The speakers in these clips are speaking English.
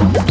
Yeah.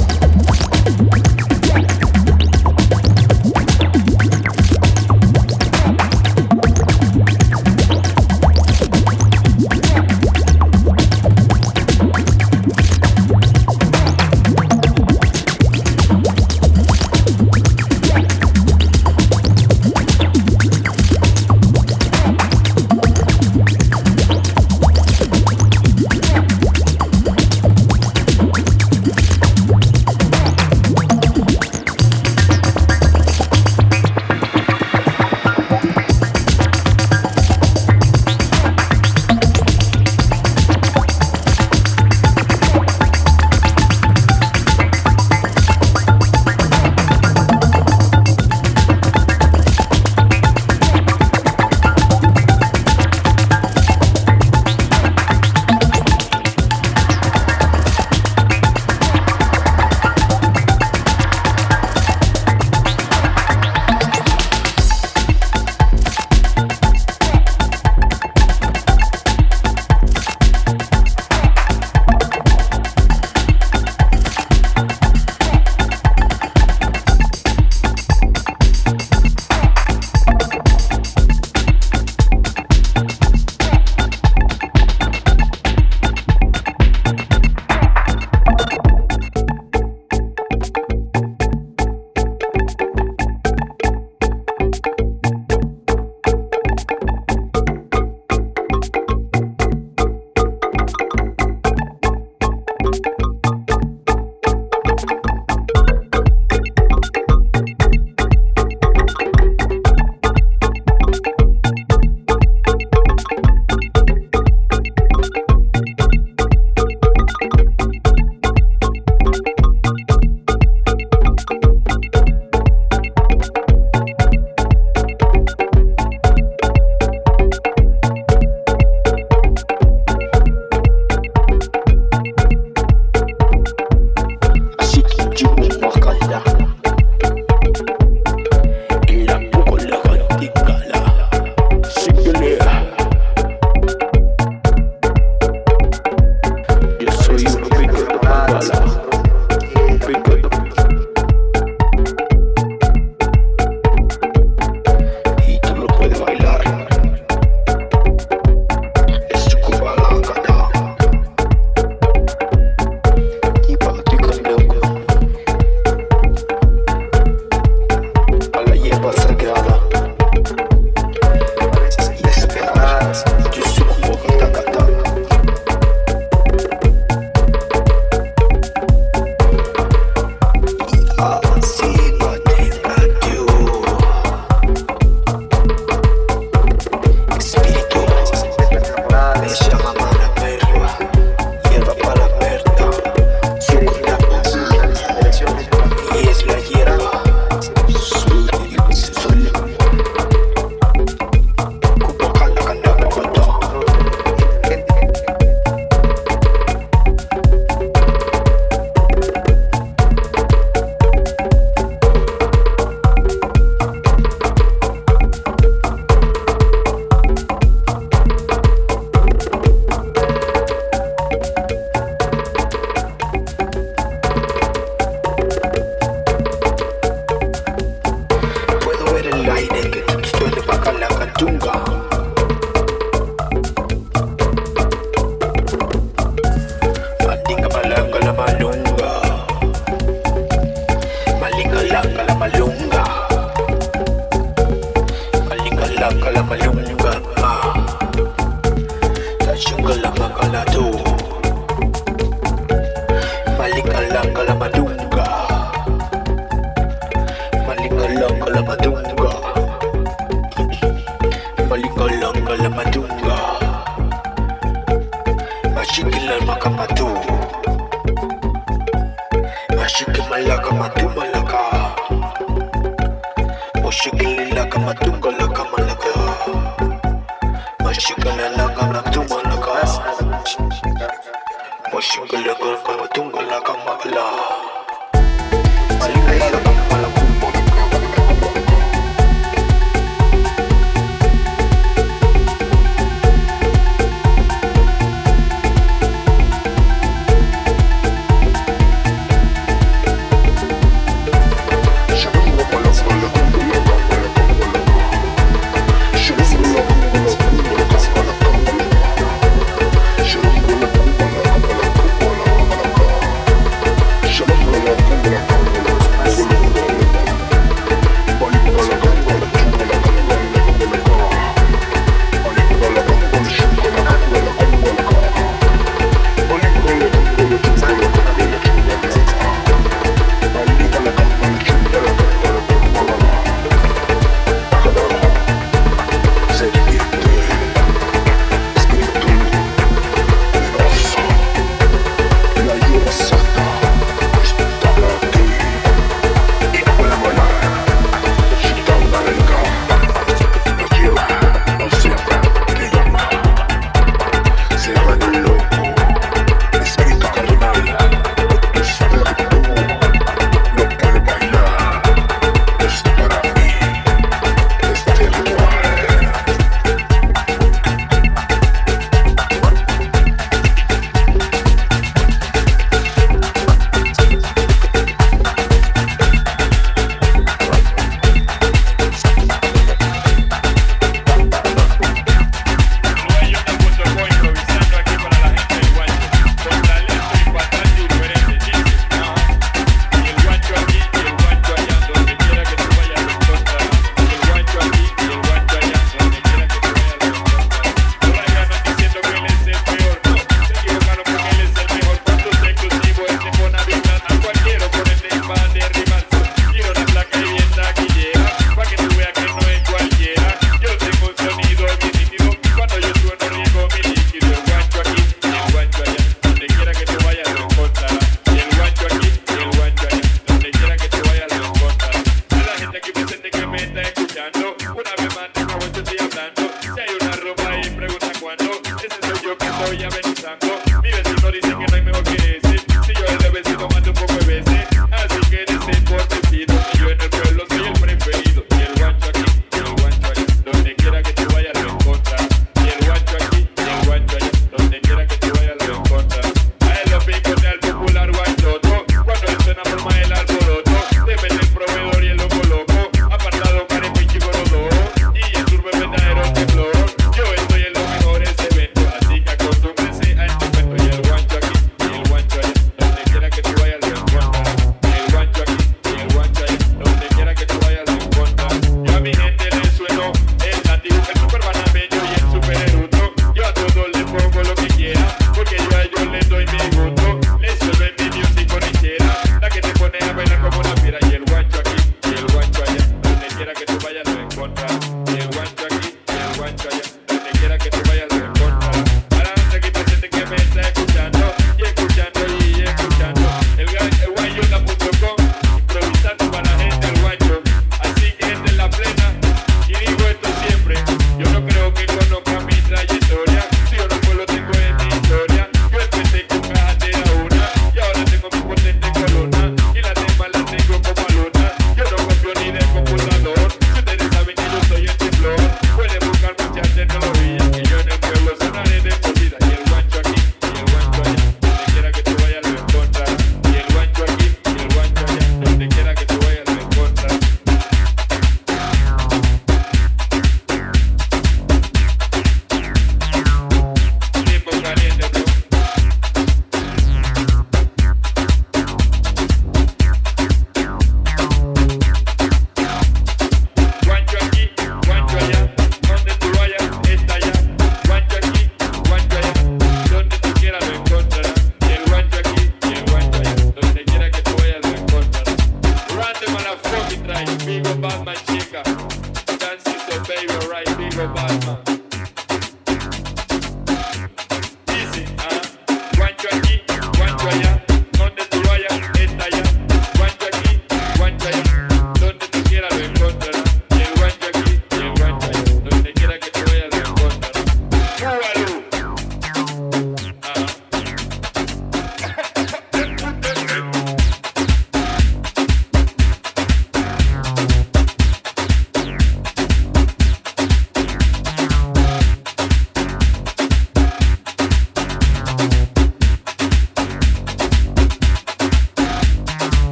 me go buy my